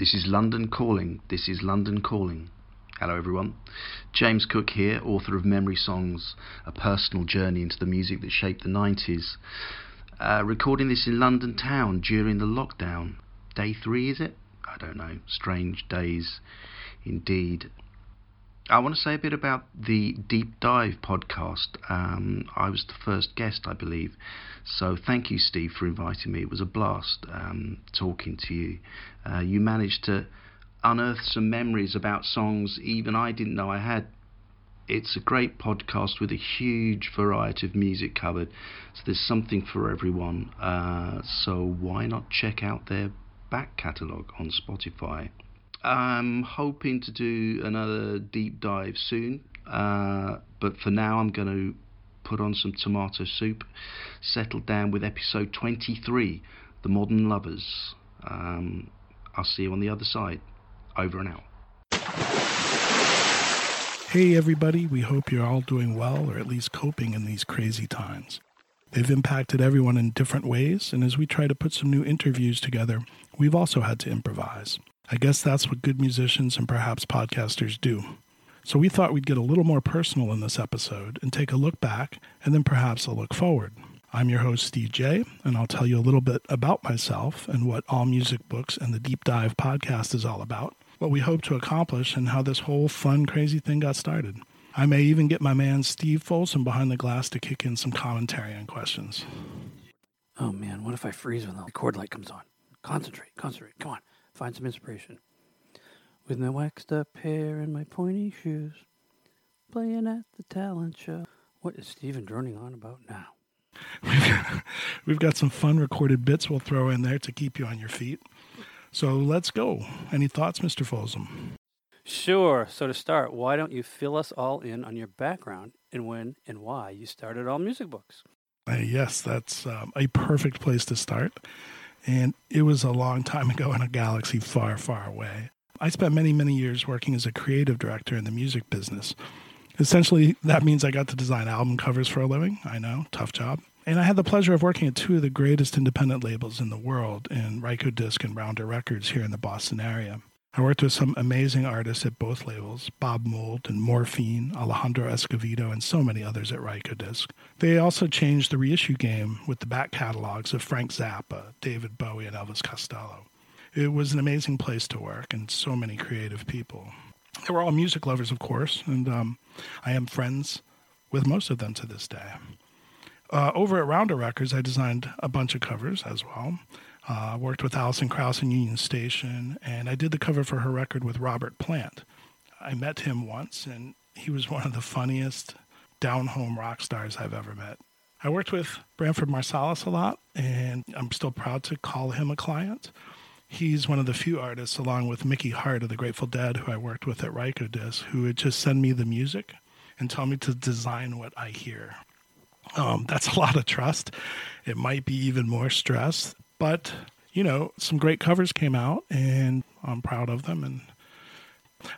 This is London Calling. This is London Calling. Hello, everyone. James Cook here, author of Memory Songs, a personal journey into the music that shaped the 90s. Uh, recording this in London town during the lockdown. Day three, is it? I don't know. Strange days indeed. I want to say a bit about the Deep Dive podcast. Um, I was the first guest, I believe. So thank you, Steve, for inviting me. It was a blast um, talking to you. Uh, you managed to unearth some memories about songs even I didn't know I had. It's a great podcast with a huge variety of music covered. So there's something for everyone. Uh, so why not check out their back catalogue on Spotify? I'm hoping to do another deep dive soon, uh, but for now I'm going to put on some tomato soup, settle down with episode 23, The Modern Lovers. Um, I'll see you on the other side. Over and out. Hey, everybody, we hope you're all doing well or at least coping in these crazy times. They've impacted everyone in different ways, and as we try to put some new interviews together, we've also had to improvise. I guess that's what good musicians and perhaps podcasters do. So we thought we'd get a little more personal in this episode and take a look back and then perhaps a look forward. I'm your host, Steve J, and I'll tell you a little bit about myself and what All Music Books and the Deep Dive podcast is all about, what we hope to accomplish, and how this whole fun, crazy thing got started. I may even get my man Steve Folsom behind the glass to kick in some commentary and questions. Oh man, what if I freeze when the record light comes on? Concentrate, concentrate. Come on. Find some inspiration. With my waxed up hair and my pointy shoes, playing at the talent show. What is Steven droning on about now? We've got some fun recorded bits we'll throw in there to keep you on your feet. So let's go. Any thoughts, Mr. Folsom? Sure. So to start, why don't you fill us all in on your background and when and why you started all music books? Uh, yes, that's um, a perfect place to start and it was a long time ago in a galaxy far, far away. I spent many, many years working as a creative director in the music business. Essentially, that means I got to design album covers for a living. I know, tough job. And I had the pleasure of working at two of the greatest independent labels in the world in Rykodisc and Rounder Records here in the Boston area. I worked with some amazing artists at both labels Bob Mould and Morphine, Alejandro Escovedo, and so many others at Rykodisc. They also changed the reissue game with the back catalogs of Frank Zappa, David Bowie, and Elvis Costello. It was an amazing place to work and so many creative people. They were all music lovers, of course, and um, I am friends with most of them to this day. Uh, over at Rounder Records, I designed a bunch of covers as well. Uh, worked with Alison Krauss in Union Station, and I did the cover for her record with Robert Plant. I met him once, and he was one of the funniest down home rock stars I've ever met. I worked with Branford Marsalis a lot, and I'm still proud to call him a client. He's one of the few artists, along with Mickey Hart of the Grateful Dead, who I worked with at Rykodisc, who would just send me the music and tell me to design what I hear. Um, that's a lot of trust. It might be even more stress, but, you know, some great covers came out and I'm proud of them. And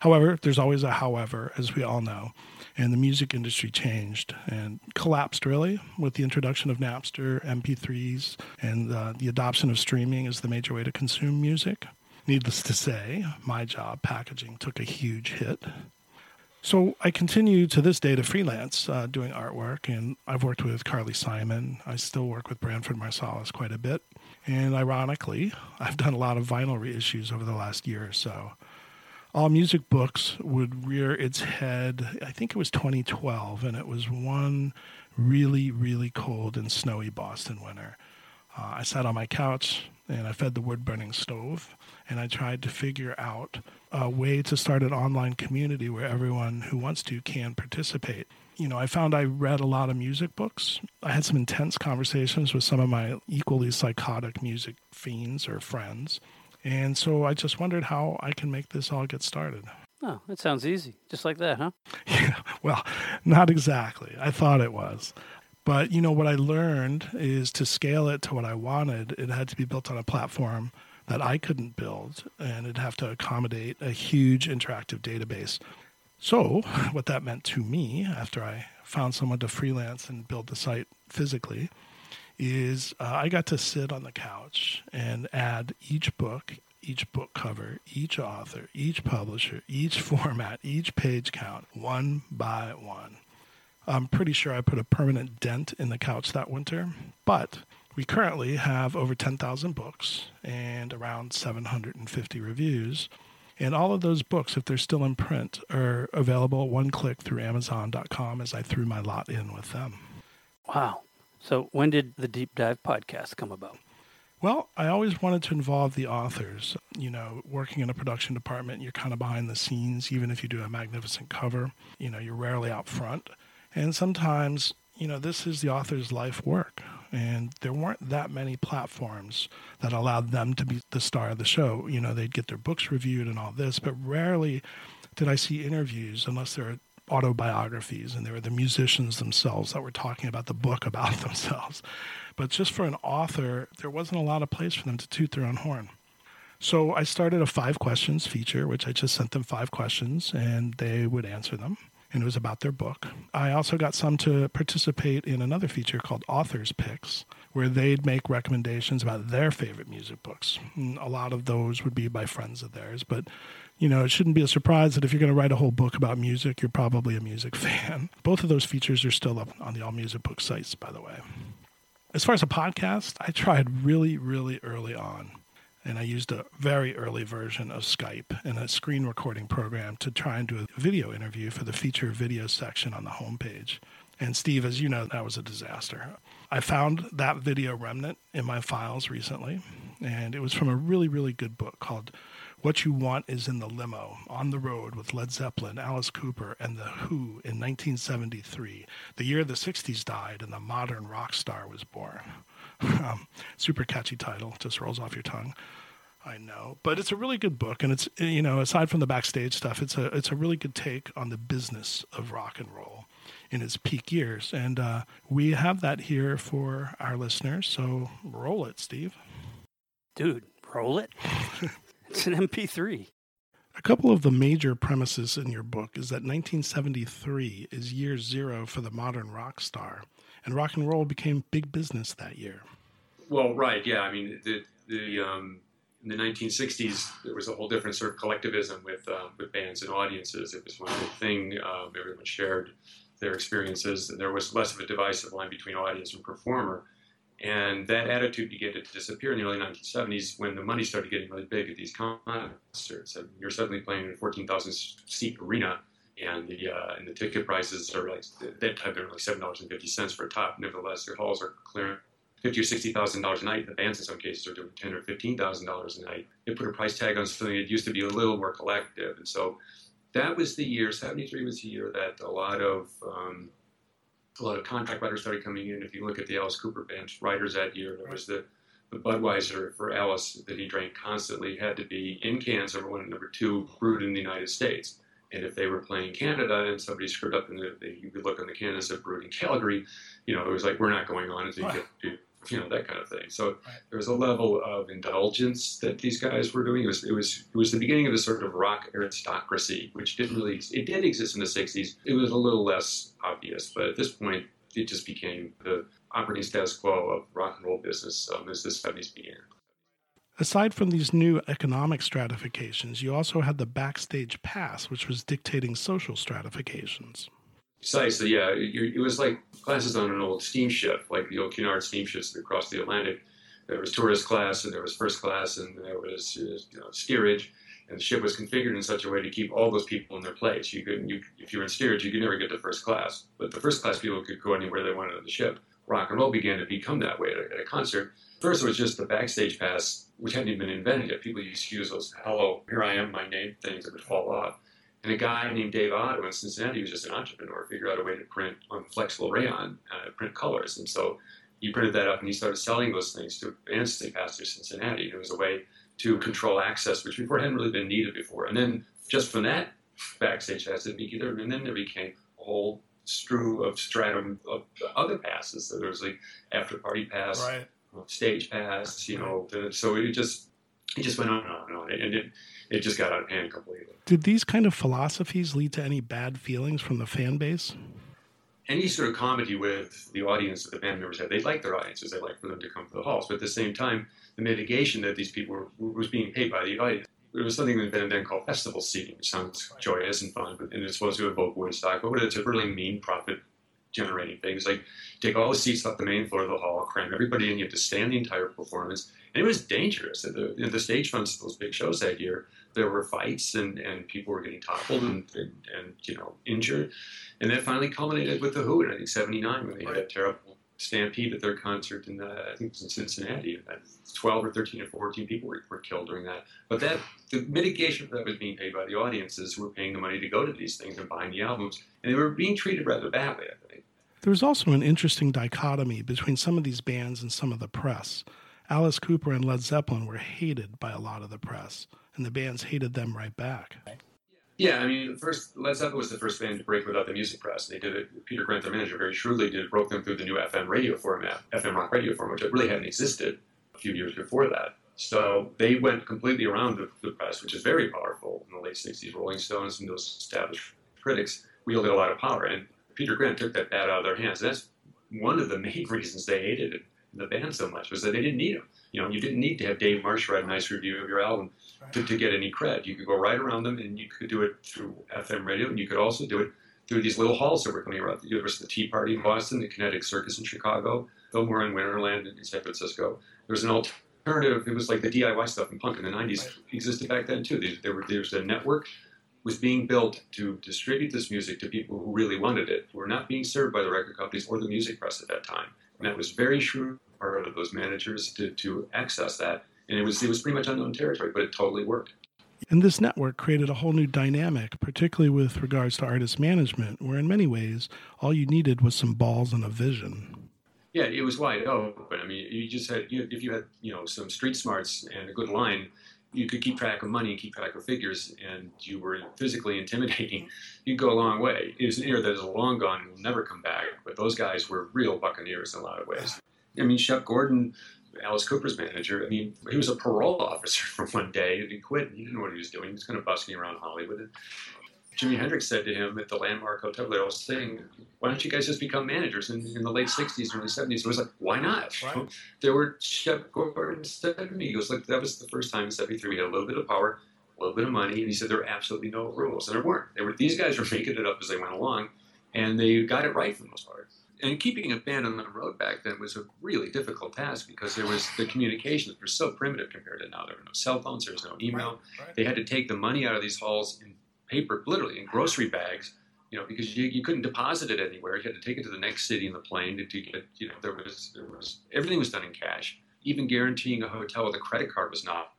however, there's always a however, as we all know. And the music industry changed and collapsed really with the introduction of Napster, MP3s, and uh, the adoption of streaming as the major way to consume music. Needless to say, my job, packaging, took a huge hit. So I continue to this day to freelance uh, doing artwork, and I've worked with Carly Simon. I still work with Branford Marsalis quite a bit. And ironically, I've done a lot of vinyl reissues over the last year or so. All Music Books would rear its head, I think it was 2012, and it was one really, really cold and snowy Boston winter. Uh, I sat on my couch and I fed the wood burning stove, and I tried to figure out a way to start an online community where everyone who wants to can participate you know, I found I read a lot of music books. I had some intense conversations with some of my equally psychotic music fiends or friends. And so I just wondered how I can make this all get started. Oh, that sounds easy. Just like that, huh? Yeah, well, not exactly. I thought it was. But, you know, what I learned is to scale it to what I wanted, it had to be built on a platform that I couldn't build, and it'd have to accommodate a huge interactive database. So, what that meant to me after I found someone to freelance and build the site physically is uh, I got to sit on the couch and add each book each book cover, each author, each publisher, each format, each page count, one by one. I'm pretty sure I put a permanent dent in the couch that winter, but we currently have over 10,000 books and around 750 reviews. And all of those books, if they're still in print, are available one click through Amazon.com as I threw my lot in with them. Wow. So when did the Deep Dive podcast come about? Well, I always wanted to involve the authors. You know, working in a production department, you're kind of behind the scenes, even if you do a magnificent cover. You know, you're rarely out front. And sometimes, you know, this is the author's life work. And there weren't that many platforms that allowed them to be the star of the show. You know, they'd get their books reviewed and all this, but rarely did I see interviews unless they're autobiographies and they were the musicians themselves that were talking about the book about themselves. But just for an author, there wasn't a lot of place for them to toot their own horn. So I started a five questions feature, which I just sent them five questions and they would answer them. And it was about their book. I also got some to participate in another feature called Authors Picks, where they'd make recommendations about their favorite music books. And a lot of those would be by friends of theirs. But, you know, it shouldn't be a surprise that if you're going to write a whole book about music, you're probably a music fan. Both of those features are still up on the All Music Book sites, by the way. As far as a podcast, I tried really, really early on. And I used a very early version of Skype and a screen recording program to try and do a video interview for the feature video section on the homepage. And Steve, as you know, that was a disaster. I found that video remnant in my files recently, and it was from a really, really good book called what You Want Is in the Limo, On the Road with Led Zeppelin, Alice Cooper, and The Who in 1973, the year the 60s died and the modern rock star was born. um, super catchy title, just rolls off your tongue. I know, but it's a really good book, and it's you know aside from the backstage stuff, it's a it's a really good take on the business of rock and roll in its peak years, and uh, we have that here for our listeners. So roll it, Steve. Dude, roll it. It's an MP3. A couple of the major premises in your book is that 1973 is year zero for the modern rock star, and rock and roll became big business that year. Well, right, yeah. I mean, the the um, in the 1960s there was a whole different sort of collectivism with uh, with bands and audiences. It was one big thing. Um, everyone shared their experiences. There was less of a divisive line between audience and performer. And that attitude began to disappear in the early 1970s when the money started getting really big at these concerts. And you're suddenly playing in a 14,000 seat arena, and the uh, and the ticket prices are like that time they're like seven dollars and fifty cents for a top. Nevertheless, their halls are clearing fifty or sixty thousand dollars a night. The bands in some cases are doing ten or fifteen thousand dollars a night. They put a price tag on something that used to be a little more collective, and so that was the year. Seventy three was the year that a lot of um, a lot of contract writers started coming in. If you look at the Alice Cooper band writers that year, there was the, the Budweiser for Alice that he drank constantly had to be in cans, number one, and number two, brewed in the United States. And if they were playing Canada and somebody screwed up and you could look on the can and said in Calgary, you know, it was like, we're not going on until you get to you know that kind of thing. So there was a level of indulgence that these guys were doing. It was it was it was the beginning of a sort of rock aristocracy, which didn't really it did exist in the '60s. It was a little less obvious, but at this point, it just became the operating status quo of rock and roll business um, as the '70s began. Aside from these new economic stratifications, you also had the backstage pass, which was dictating social stratifications. Precisely, yeah. It, was like classes on an old steamship, like the old Cunard steamships across the Atlantic. There was tourist class, and there was first class, and there was uh, you know, steerage. And the ship was configured in such a way to keep all those people in their place. You could, you, if you were in steerage, you could never get to first class, but the first class people could go anywhere they wanted on the ship. Rock and roll began to become that way at a, at a concert. First, it was just the backstage pass, which hadn't even been invented yet. People used to use those "Hello, here I am, my name" things that would fall off. And a guy named Dave Otto in Cincinnati, who was just an entrepreneur, figured out a way to print on flexible rayon, uh, print colors. And so he printed that up and he started selling those things to they passed through Cincinnati. And it was a way to control access, which before hadn't really been needed before. And then just from that backstage pass, it became, and then there became a whole strew of stratum of other passes. So there was like after party pass, right. stage pass, you know. So it just it just went on and on and on, and it it just got out of hand completely. Did these kind of philosophies lead to any bad feelings from the fan base? any sort of comedy with the audience that the band members had. They liked their audiences. They liked for them to come to the halls. But at the same time, the mitigation that these people were, was being paid by the audience. It was something that had been then called festival seating, which sounds joyous and fun, but, and it's supposed to evoke Woodstock. But it's a really mean profit generating thing. It's like take all the seats off the main floor of the hall, cram everybody in, you have to stand the entire performance. And it was dangerous. The, the stage fronts of those big shows that year, there were fights and, and people were getting toppled and, and, and, you know injured. And that finally culminated with the Who in I think '79 when they had that terrible stampede at their concert in uh, I think it was in Cincinnati. 12 or 13 or 14 people were, were killed during that. But that the mitigation for that was being paid by the audiences who were paying the money to go to these things and buying the albums, and they were being treated rather badly. I think. There was also an interesting dichotomy between some of these bands and some of the press. Alice Cooper and Led Zeppelin were hated by a lot of the press, and the bands hated them right back. Yeah, I mean, first Led Zeppelin was the first band to break without the music press. They did it. Peter Grant, their manager, very shrewdly did broke them through the new FM radio format, FM rock radio format, which really hadn't existed a few years before that. So they went completely around the, the press, which is very powerful in the late '60s. Rolling Stones and those established critics wielded a lot of power, and Peter Grant took that bat out of their hands. That's one of the main reasons they hated it, the band so much was that they didn't need him. You know, you didn't need to have Dave Marsh write a nice review of your album to, to get any cred. You could go right around them, and you could do it through FM radio, and you could also do it through these little halls that were coming around. There was the Tea Party in Boston, the Kinetic Circus in Chicago, Fillmore in Winterland in San Francisco. There was an alternative. It was like the DIY stuff in punk in the '90s existed back then too. There, were, there was a network was being built to distribute this music to people who really wanted it, who were not being served by the record companies or the music press at that time. And that was very shrewd part of those managers to, to access that. And it was it was pretty much unknown territory, but it totally worked. And this network created a whole new dynamic, particularly with regards to artist management, where in many ways all you needed was some balls and a vision. Yeah, it was wide open. I mean, you just had you, if you had you know some street smarts and a good line, you could keep track of money and keep track of figures, and you were physically intimidating, you'd go a long way. It was an era that is long gone and will never come back, but those guys were real buccaneers in a lot of ways. I mean, Shep Gordon, Alice Cooper's manager, I mean, he was a parole officer for one day, and he quit. He didn't know what he was doing. He was kind of busking around Hollywood. Jimi Hendrix said to him at the Landmark Hotel I was saying, why don't you guys just become managers? And in the late 60s, early 70s, it was like, why not? Right. There were, Shep Gordon said to me, he goes, look, that was the first time in 73 we had a little bit of power, a little bit of money, and he said there were absolutely no rules. And there weren't. There were, these guys were making it up as they went along, and they got it right for the most part. And keeping a band on the road back then was a really difficult task because there was the communications were so primitive compared to now. There were no cell phones, there was no email. Right, right. They had to take the money out of these halls and paper, literally in grocery bags, you know, because you, you couldn't deposit it anywhere. You had to take it to the next city in the plane to, to get, you know, there was, there was, everything was done in cash. Even guaranteeing a hotel with a credit card was not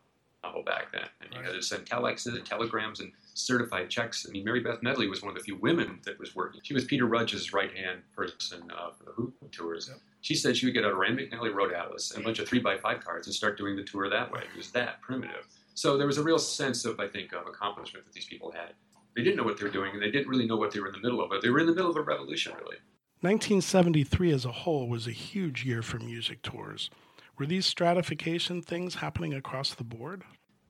novel back then. And you had to send telexes and telegrams and certified checks. I mean, Mary Beth Medley was one of the few women that was working. She was Peter Rudge's right hand person uh, for the Who tours. Yep. She said she would get a Rand McNally Road Atlas and a bunch of three by five cards and start doing the tour that way. It was that primitive. So there was a real sense of, I think, of accomplishment that these people had they didn't know what they were doing, and they didn't really know what they were in the middle of. But they were in the middle of a revolution, really. 1973 as a whole was a huge year for music tours. Were these stratification things happening across the board?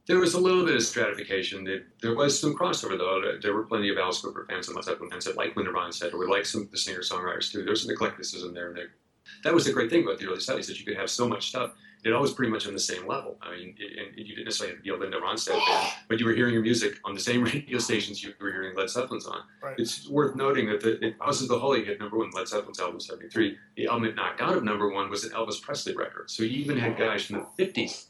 There was a little bit of stratification. There, there was some crossover, though. There were plenty of Alice Cooper fans and Led Zeppelin fans that like Linda Ronstadt or would like some of the singer-songwriters, too. There's some eclecticism there. And that was the great thing about the early 70s, that you could have so much stuff it all was pretty much on the same level. I mean, it, and you didn't necessarily have to be a Linda Ronstadt but you were hearing your music on the same radio stations you were hearing Led Zeppelin's on. Right. It's worth noting that the House of the Holy hit number one, Led Zeppelin's album 73. The album it knocked out of number one was an Elvis Presley record. So you even had guys from the 50s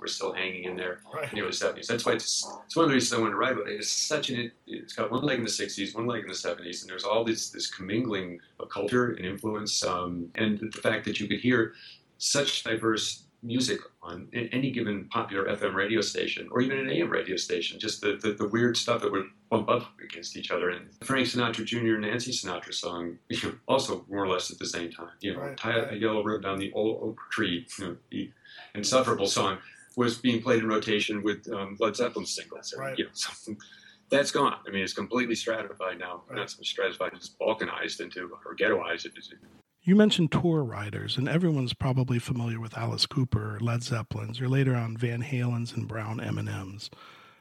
were still hanging in there right. in the early 70s. That's why it's, it's one of the reasons I wanted to write about it. It's such an, it's got one leg in the 60s, one leg in the 70s, and there's all this, this commingling of culture and influence, um, and the fact that you could hear such diverse music on any given popular FM radio station or even an AM radio station, just the, the, the, weird stuff that would bump up against each other. And Frank Sinatra Jr. and Nancy Sinatra song, you know, also more or less at the same time. You know, right, tie right. a yellow ribbon down the old oak tree, you know, the insufferable song was being played in rotation with um, Led Zeppelin singles. Right. You know, something that's gone. I mean, it's completely stratified now. Right. Not so stratified, it's balkanized into or ghettoized. You mentioned tour riders, and everyone's probably familiar with Alice Cooper, Led Zeppelins, or later on Van Halen's and Brown M&Ms.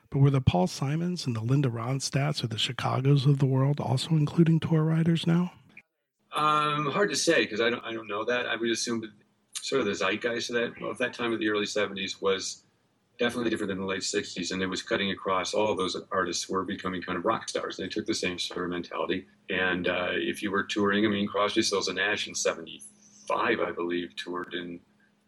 But were the Paul Simons and the Linda Ronstadts or the Chicagos of the world also including tour riders now? Um, hard to say because I don't I don't know that. I would assume that sort of the zeitgeist of that of that time of the early '70s was definitely different than the late '60s, and it was cutting across. All those artists were becoming kind of rock stars. They took the same sort of mentality. And uh, if you were touring, I mean, Crosby, Stills, and Nash in '75, I believe, toured in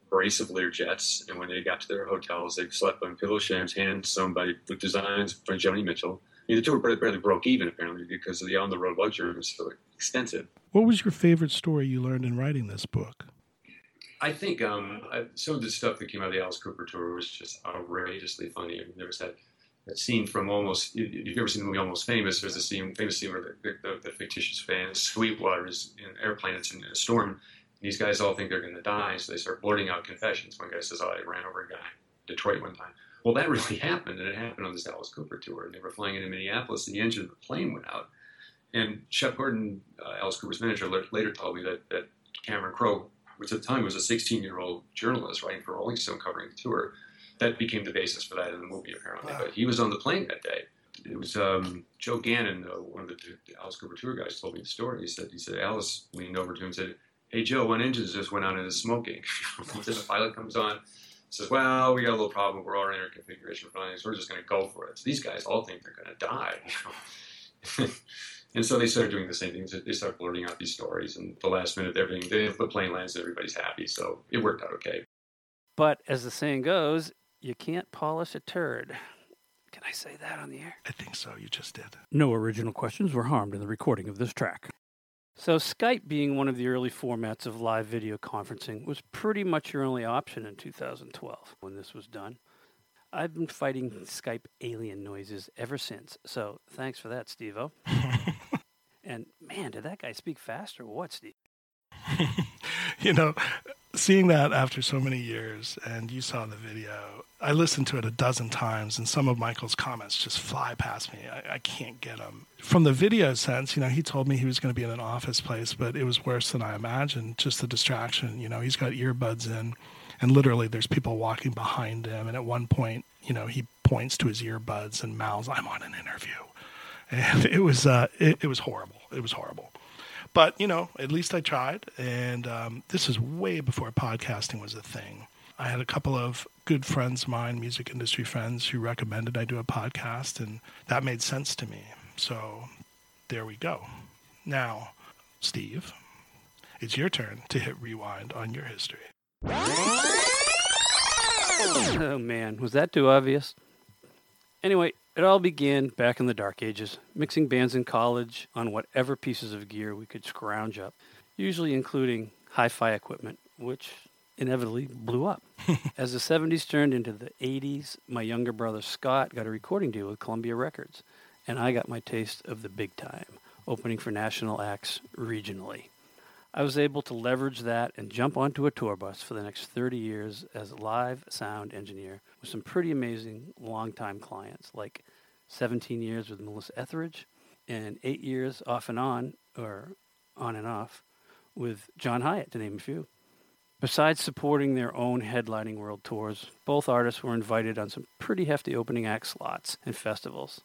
brace of Learjets, and when they got to their hotels, they slept on pillow shams hand sewn by with designs by Joni Mitchell. I mean, the tour barely broke even apparently because of the on the road luxury was so extensive. What was your favorite story you learned in writing this book? I think um, I, some of the stuff that came out of the Alice Cooper tour was just outrageously funny. I mean, there was that, that scene from Almost, if you've ever seen the movie Almost Famous, there's a scene, famous scene where the, the, the fictitious fan, Sweetwater, is in an airplane, it's in a storm, and these guys all think they're going to die, so they start blurting out confessions. One guy says, oh, I ran over a guy in Detroit one time. Well, that really happened, and it happened on this Alice Cooper tour. And they were flying into Minneapolis, and the engine of the plane went out. And Shep Gordon, uh, Alice Cooper's manager, later told me that, that Cameron Crowe which at the time was a 16 year old journalist writing for Rolling Stone covering the tour. That became the basis for that in the movie, apparently. Wow. But he was on the plane that day. It was um, Joe Gannon, uh, one of the, the Alice Cooper tour guys, told me the story. He said, he said Alice leaned over to him and said, "Hey Joe, one engine just went out and is smoking." then the pilot comes on, says, "Well, we got a little problem. We're already in our configuration for so we're just going to go for it." So these guys all think they're going to die. And so they started doing the same things. They started blurting out these stories, and the last minute, everything they the plane lands, and everybody's happy. So it worked out okay. But as the saying goes, you can't polish a turd. Can I say that on the air? I think so. You just did. No original questions were harmed in the recording of this track. So, Skype being one of the early formats of live video conferencing was pretty much your only option in 2012 when this was done. I've been fighting Skype alien noises ever since. So thanks for that, Steve and man, did that guy speak fast or what, Steve? you know, seeing that after so many years, and you saw the video, I listened to it a dozen times, and some of Michael's comments just fly past me. I, I can't get them. From the video sense, you know, he told me he was going to be in an office place, but it was worse than I imagined. Just the distraction. You know, he's got earbuds in and literally there's people walking behind him and at one point you know he points to his earbuds and mouths i'm on an interview and it was uh, it, it, was horrible. It was horrible. But you know at least i tried. And um, this is way before podcasting was a thing. I had a couple of good friends of mine music industry friends who recommended i do a podcast and that made sense to me. So there we go. Now steve it's your turn to hit rewind on your history. Oh man, was that too obvious? Anyway, it all began back in the dark ages, mixing bands in college on whatever pieces of gear we could scrounge up, usually including hi fi equipment, which inevitably blew up. As the 70s turned into the 80s, my younger brother Scott got a recording deal with Columbia Records, and I got my taste of the big time, opening for national acts regionally. I was able to leverage that and jump onto a tour bus for the next 30 years as a live sound engineer with some pretty amazing long-time clients, like 17 years with Melissa Etheridge and eight years off and on, or on and off, with John Hiatt, to name a few. Besides supporting their own headlining world tours, both artists were invited on some pretty hefty opening act slots and festivals.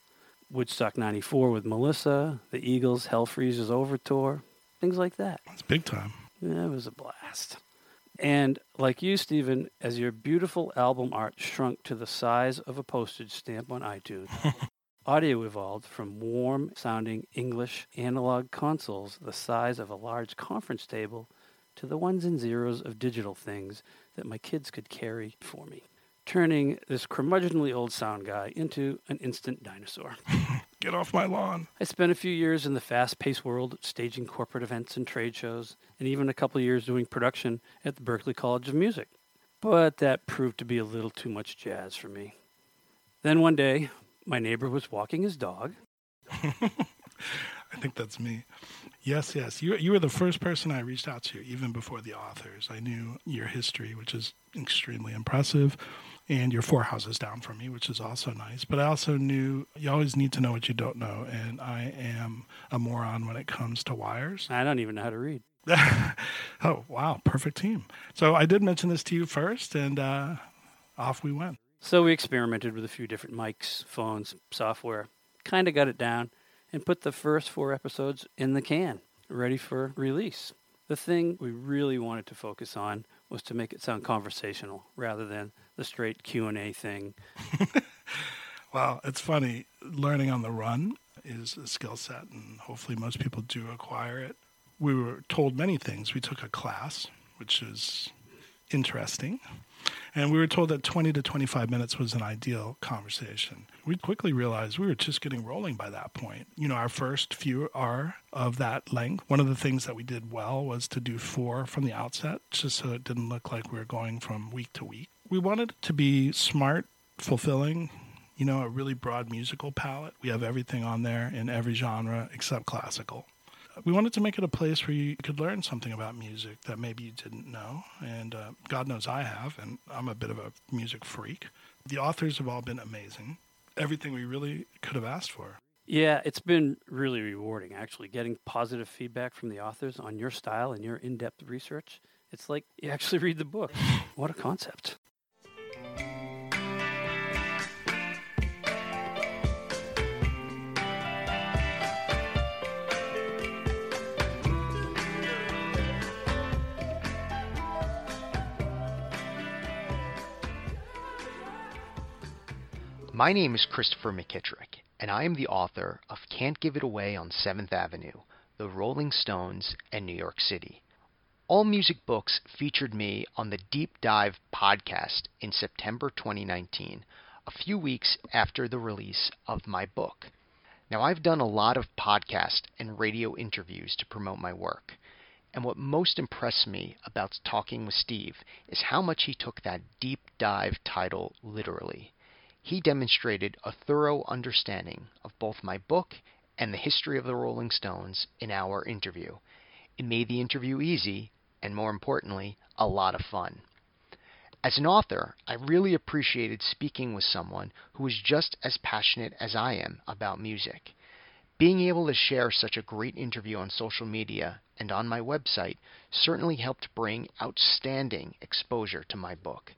Woodstock 94 with Melissa, the Eagles Hell Freezes Over tour, things like that. It's big time. Yeah, it was a blast. And like you, Stephen, as your beautiful album art shrunk to the size of a postage stamp on iTunes, audio evolved from warm sounding English analog consoles the size of a large conference table to the ones and zeros of digital things that my kids could carry for me, turning this curmudgeonly old sound guy into an instant dinosaur. Get off my lawn. I spent a few years in the fast paced world, staging corporate events and trade shows, and even a couple years doing production at the Berklee College of Music. But that proved to be a little too much jazz for me. Then one day, my neighbor was walking his dog. I think that's me. Yes, yes. You, you were the first person I reached out to, even before the authors. I knew your history, which is extremely impressive and you're four houses down from me, which is also nice. But I also knew you always need to know what you don't know, and I am a moron when it comes to wires. I don't even know how to read. oh wow, perfect team. So I did mention this to you first, and uh, off we went. So we experimented with a few different mics, phones, software, kind of got it down, and put the first four episodes in the can. ready for release. The thing we really wanted to focus on was to make it sound conversational rather than the straight Q&A thing. well, it's funny, learning on the run is a skill set and hopefully most people do acquire it. We were told many things. We took a class, which is interesting. And we were told that 20 to 25 minutes was an ideal conversation. We quickly realized we were just getting rolling by that point. You know, our first few are of that length. One of the things that we did well was to do four from the outset, just so it didn't look like we were going from week to week. We wanted it to be smart, fulfilling, you know, a really broad musical palette. We have everything on there in every genre except classical we wanted to make it a place where you could learn something about music that maybe you didn't know. And uh, God knows I have, and I'm a bit of a music freak. The authors have all been amazing. Everything we really could have asked for. Yeah, it's been really rewarding actually getting positive feedback from the authors on your style and your in depth research. It's like you actually read the book. What a concept. My name is Christopher McKittrick, and I am the author of Can't Give It Away on 7th Avenue, The Rolling Stones, and New York City. All Music Books featured me on the Deep Dive podcast in September 2019, a few weeks after the release of my book. Now, I've done a lot of podcast and radio interviews to promote my work. And what most impressed me about talking with Steve is how much he took that deep dive title literally he demonstrated a thorough understanding of both my book and the history of the Rolling Stones in our interview. It made the interview easy, and more importantly, a lot of fun. As an author, I really appreciated speaking with someone who is just as passionate as I am about music. Being able to share such a great interview on social media and on my website certainly helped bring outstanding exposure to my book.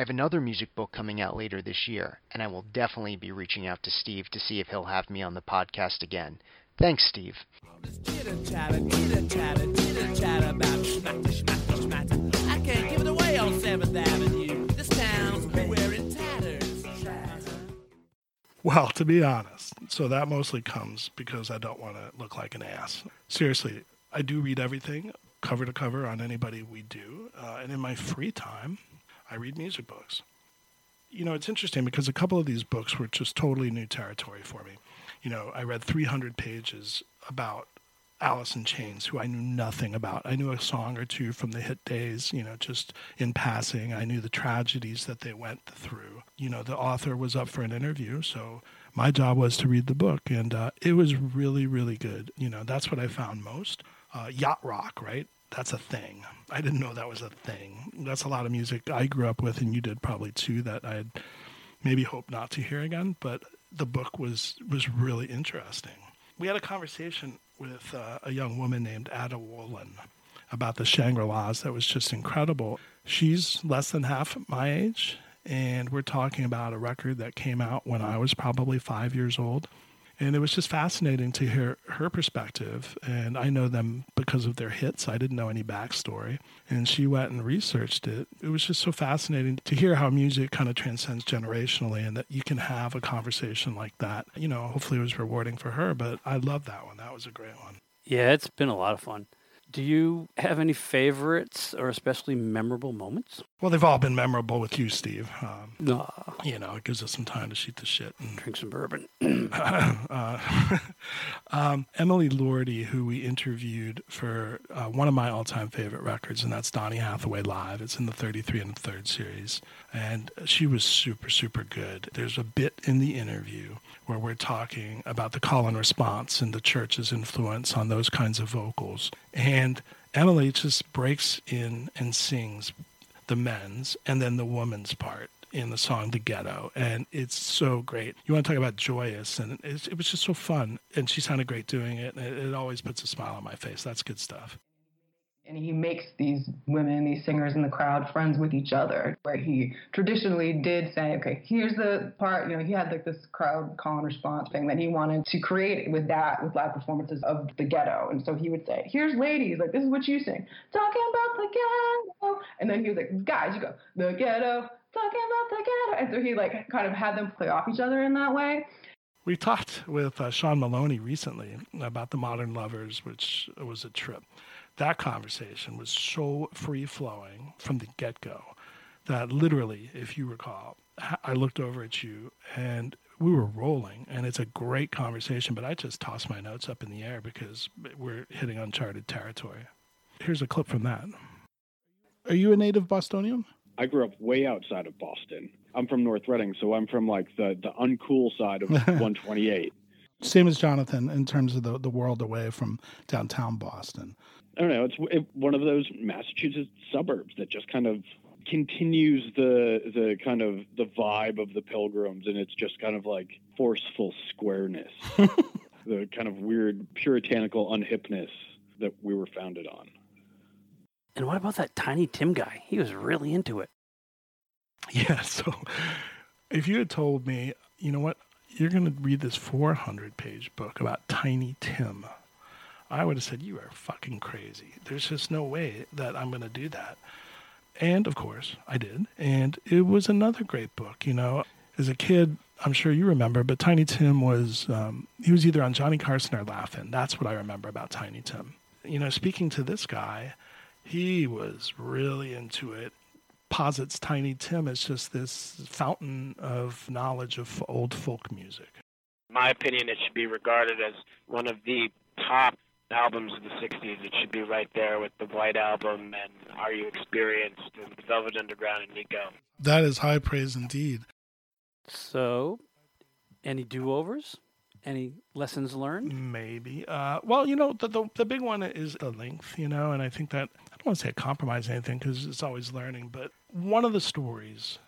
I have another music book coming out later this year, and I will definitely be reaching out to Steve to see if he'll have me on the podcast again. Thanks, Steve. Well, to be honest, so that mostly comes because I don't want to look like an ass. Seriously, I do read everything cover to cover on anybody we do. Uh, and in my free time, I read music books. You know, it's interesting because a couple of these books were just totally new territory for me. You know, I read 300 pages about Alice in Chains, who I knew nothing about. I knew a song or two from the hit days, you know, just in passing. I knew the tragedies that they went through. You know, the author was up for an interview, so my job was to read the book, and uh, it was really, really good. You know, that's what I found most. Uh, yacht rock, right? That's a thing. I didn't know that was a thing. That's a lot of music I grew up with, and you did probably too. That I'd maybe hope not to hear again. But the book was was really interesting. We had a conversation with uh, a young woman named Ada Wolin about the Shangri La's that was just incredible. She's less than half my age, and we're talking about a record that came out when I was probably five years old. And it was just fascinating to hear her perspective. And I know them because of their hits. I didn't know any backstory. And she went and researched it. It was just so fascinating to hear how music kind of transcends generationally and that you can have a conversation like that. You know, hopefully it was rewarding for her, but I love that one. That was a great one. Yeah, it's been a lot of fun. Do you have any favorites or especially memorable moments? Well, they've all been memorable with you, Steve. Um. You know, it gives us some time to shoot the shit and drink some bourbon. uh, um, Emily Lordi, who we interviewed for uh, one of my all-time favorite records, and that's Donny Hathaway Live. It's in the 33 and the third series, and she was super, super good. There's a bit in the interview where we're talking about the call and response and the church's influence on those kinds of vocals. And Emily just breaks in and sings the men's and then the woman's part in the song The Ghetto. And it's so great. You want to talk about joyous, and it was just so fun. And she sounded great doing it. And it, it always puts a smile on my face. That's good stuff. And he makes these women, these singers in the crowd, friends with each other. Where he traditionally did say, okay, here's the part, you know, he had like this crowd call and response thing that he wanted to create with that, with live performances of the ghetto. And so he would say, here's ladies, like this is what you sing, talking about the ghetto. And then he was like, guys, you go, the ghetto, talking about the ghetto. And so he like kind of had them play off each other in that way. We talked with uh, Sean Maloney recently about the Modern Lovers, which was a trip that conversation was so free flowing from the get go that literally, if you recall, I looked over at you and we were rolling, and it's a great conversation, but I just tossed my notes up in the air because we're hitting uncharted territory. Here's a clip from that. Are you a native Bostonian? I grew up way outside of Boston. I'm from North Reading, so I'm from like the, the uncool side of 128. Same as Jonathan in terms of the, the world away from downtown Boston. I don't know. It's it, one of those Massachusetts suburbs that just kind of continues the the kind of the vibe of the Pilgrims, and it's just kind of like forceful squareness, the kind of weird puritanical unhipness that we were founded on. And what about that Tiny Tim guy? He was really into it. Yeah. So, if you had told me, you know what, you're going to read this 400 page book about Tiny Tim I would have said, You are fucking crazy. There's just no way that I'm going to do that. And of course, I did. And it was another great book. You know, as a kid, I'm sure you remember, but Tiny Tim was, um, he was either on Johnny Carson or Laugh-In. That's what I remember about Tiny Tim. You know, speaking to this guy, he was really into it. Posits Tiny Tim as just this fountain of knowledge of old folk music. In my opinion, it should be regarded as one of the top albums of the 60s, it should be right there with the White Album and Are You Experienced and Velvet Underground and Nico. That is high praise indeed. So, any do overs? Any lessons learned? Maybe. Uh, well, you know, the, the, the big one is the length, you know, and I think that I don't want to say compromise anything because it's always learning, but one of the stories,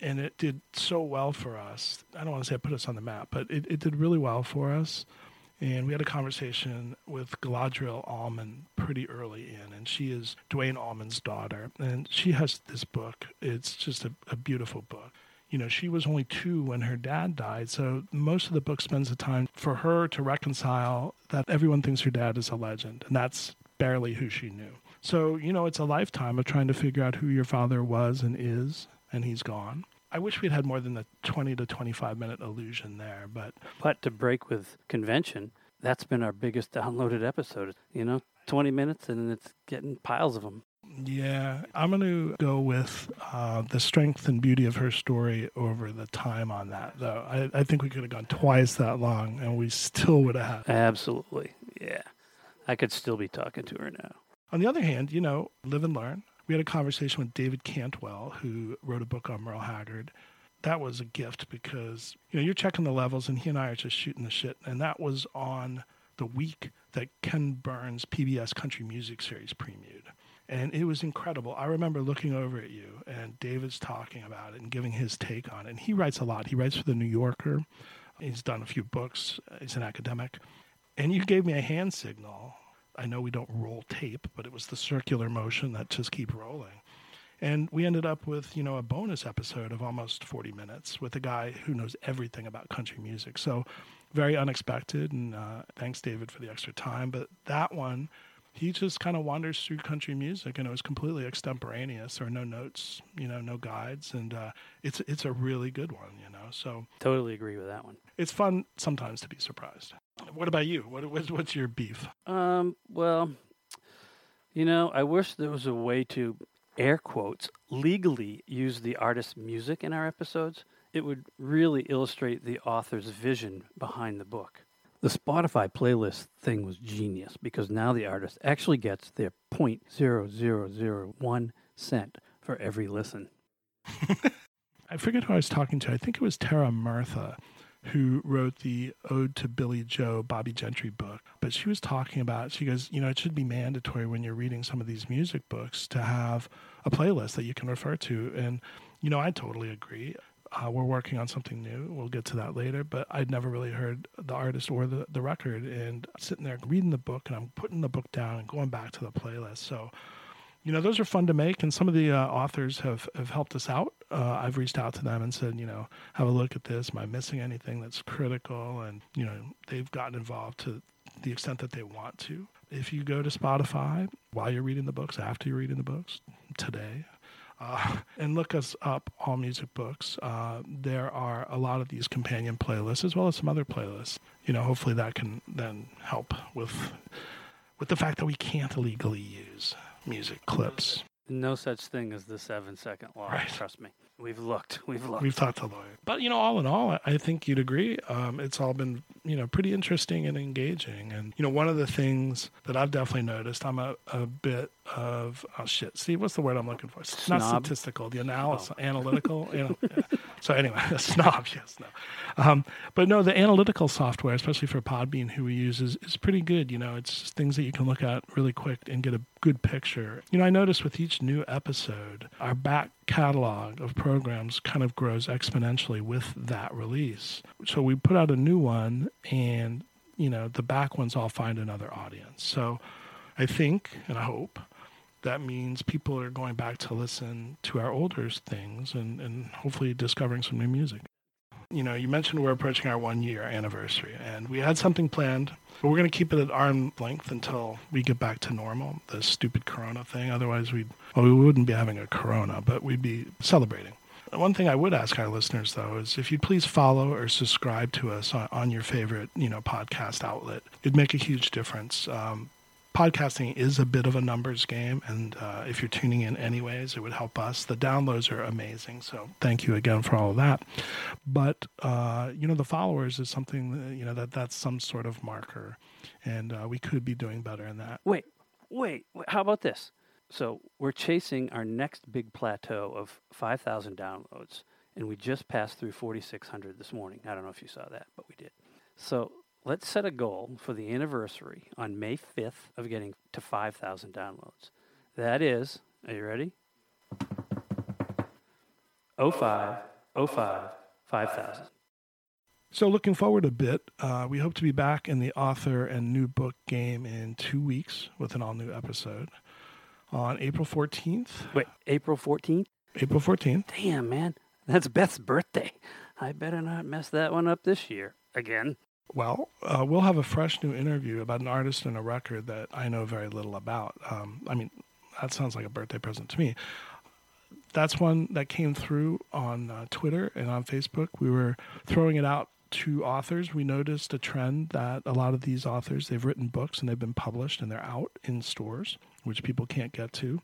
and it did so well for us. I don't want to say it put us on the map, but it, it did really well for us and we had a conversation with Galadrielle Allman pretty early in, and she is Duane Allman's daughter, and she has this book. It's just a, a beautiful book. You know, she was only two when her dad died, so most of the book spends the time for her to reconcile that everyone thinks her dad is a legend, and that's barely who she knew. So, you know, it's a lifetime of trying to figure out who your father was and is, and he's gone. I wish we'd had more than the 20 to 25 minute illusion there, but. But to break with convention, that's been our biggest downloaded episode. You know, 20 minutes and it's getting piles of them. Yeah, I'm going to go with uh, the strength and beauty of her story over the time on that, though. I, I think we could have gone twice that long and we still would have had. Absolutely. Yeah. I could still be talking to her now. On the other hand, you know, live and learn we had a conversation with David Cantwell, who wrote a book on Merle Haggard. That was a gift because you know you're checking the levels, and he and I are just shooting the shit. And that was on the week that Ken Burns' PBS Country Music Series premiered, and it was incredible. I remember looking over at you, and David's talking about it and giving his take on it. And he writes a lot. He writes for the New Yorker. He's done a few books. He's an academic, and you gave me a hand signal I know we don't roll tape, but it was the circular motion that just keep rolling. And we ended up with, you know, a bonus episode of almost 40 minutes with a guy who knows everything about country music. So very unexpected. And uh, thanks, David, for the extra time. But that one, he just kind of wanders through country music and it was completely extemporaneous. There no notes, you know, no guides. And uh, it's, it's a really good one, you know. So totally agree with that one. It's fun sometimes to be surprised. What about you? What, what's your beef? Um, well, you know, I wish there was a way to air quotes legally use the artist's music in our episodes. It would really illustrate the author's vision behind the book. The Spotify playlist thing was genius because now the artist actually gets their 0.0001 cent for every listen. I forget who I was talking to. I think it was Tara Murtha who wrote the Ode to Billie Joe Bobby Gentry book. But she was talking about, she goes, you know, it should be mandatory when you're reading some of these music books to have a playlist that you can refer to. And, you know, I totally agree. Uh, we're working on something new. We'll get to that later, but I'd never really heard the artist or the, the record. And sitting there reading the book, and I'm putting the book down and going back to the playlist. So, you know, those are fun to make, and some of the uh, authors have, have helped us out. Uh, I've reached out to them and said, you know, have a look at this. Am I missing anything that's critical? And, you know, they've gotten involved to the extent that they want to. If you go to Spotify while you're reading the books, after you're reading the books, today, uh, and look us up, All Music Books. Uh, there are a lot of these companion playlists as well as some other playlists. You know, hopefully that can then help with with the fact that we can't legally use music clips. No such thing as the seven second law. Right. Trust me. We've looked. We've looked. We've talked to lawyers, but you know, all in all, I- I think you'd agree. Um, it's all been you know pretty interesting and engaging. And you know, one of the things that I've definitely noticed, I'm a, a bit of oh shit, Steve, what's the word I'm looking for? It's not statistical, the analysis, analytical. You know, yeah. So anyway, a snob, yes, no. Um, but no, the analytical software, especially for Podbean, who we use, is, is pretty good. You know, it's things that you can look at really quick and get a good picture. You know, I noticed with each new episode, our back catalog of programs kind of grows exponentially with that release. So we put out a new one, and you know, the back ones all find another audience. So I think and I hope that means people are going back to listen to our older things and, and hopefully discovering some new music. You know, you mentioned we're approaching our one year anniversary, and we had something planned, but we're going to keep it at arm length until we get back to normal, the stupid corona thing. Otherwise, we'd, well, we wouldn't be having a corona, but we'd be celebrating. One thing I would ask our listeners, though, is if you'd please follow or subscribe to us on, on your favorite, you know, podcast outlet. It'd make a huge difference. Um, podcasting is a bit of a numbers game, and uh, if you're tuning in anyways, it would help us. The downloads are amazing, so thank you again for all of that. But uh, you know, the followers is something you know that that's some sort of marker, and uh, we could be doing better in that. Wait, wait, wait. How about this? So we're chasing our next big plateau of 5,000 downloads, and we just passed through 4,600 this morning. I don't know if you saw that, but we did. So let's set a goal for the anniversary on May 5th of getting to 5,000 downloads. That is, are you ready? 05, 05, 5,000. So, looking forward a bit, uh, we hope to be back in the author and new book game in two weeks with an all new episode on April 14th. Wait, April 14th? April 14th. Damn, man. That's Beth's birthday. I better not mess that one up this year. Again. Well, uh, we'll have a fresh new interview about an artist and a record that I know very little about. Um, I mean, that sounds like a birthday present to me. That's one that came through on uh, Twitter and on Facebook. We were throwing it out to authors. We noticed a trend that a lot of these authors, they've written books and they've been published and they're out in stores, which people can't get to.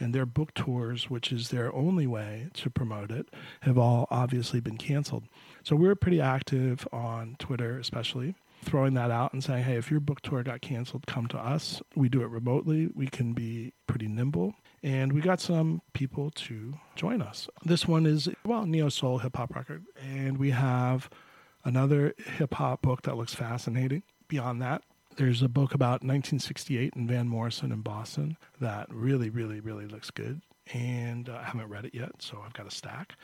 And their book tours, which is their only way to promote it, have all obviously been canceled. So we were pretty active on Twitter, especially throwing that out and saying, hey, if your book tour got canceled, come to us. We do it remotely. We can be pretty nimble. And we got some people to join us. This one is, well, neo soul hip hop record. And we have another hip hop book that looks fascinating. Beyond that, there's a book about 1968 and Van Morrison in Boston that really, really, really looks good. And uh, I haven't read it yet, so I've got a stack.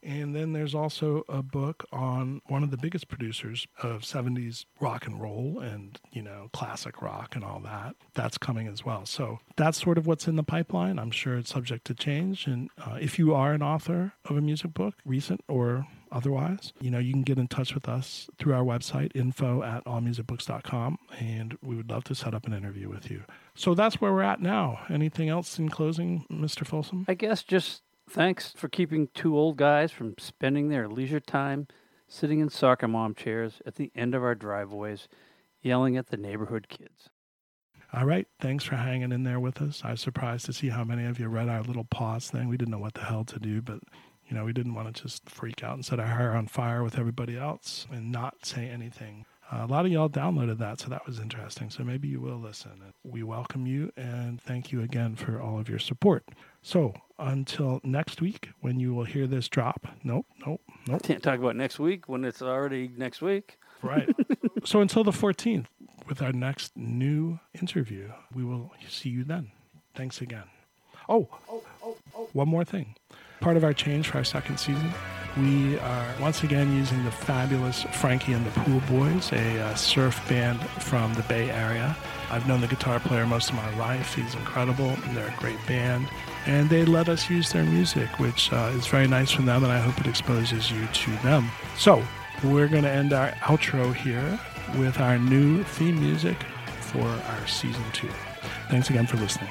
And then there's also a book on one of the biggest producers of 70s rock and roll and, you know, classic rock and all that. That's coming as well. So that's sort of what's in the pipeline. I'm sure it's subject to change. And uh, if you are an author of a music book, recent or otherwise, you know, you can get in touch with us through our website, info at allmusicbooks.com, and we would love to set up an interview with you. So that's where we're at now. Anything else in closing, Mr. Folsom? I guess just thanks for keeping two old guys from spending their leisure time sitting in soccer mom chairs at the end of our driveways, yelling at the neighborhood kids. All right. Thanks for hanging in there with us. I was surprised to see how many of you read our little pause thing. We didn't know what the hell to do, but you know, we didn't want to just freak out and set our hair on fire with everybody else and not say anything. Uh, a lot of y'all downloaded that, so that was interesting. So maybe you will listen. We welcome you and thank you again for all of your support. So until next week, when you will hear this drop, nope, nope, nope. Can't talk about next week when it's already next week. Right. so until the 14th, with our next new interview, we will see you then. Thanks again. Oh, one more thing. Part of our change for our second season, We are once again using the fabulous Frankie and the Pool Boys, a uh, surf band from the Bay Area. I've known the guitar player most of my life. He's incredible. They're a great band. And they let us use their music, which uh, is very nice from them, and I hope it exposes you to them. So, we're going to end our outro here with our new theme music for our season two. Thanks again for listening.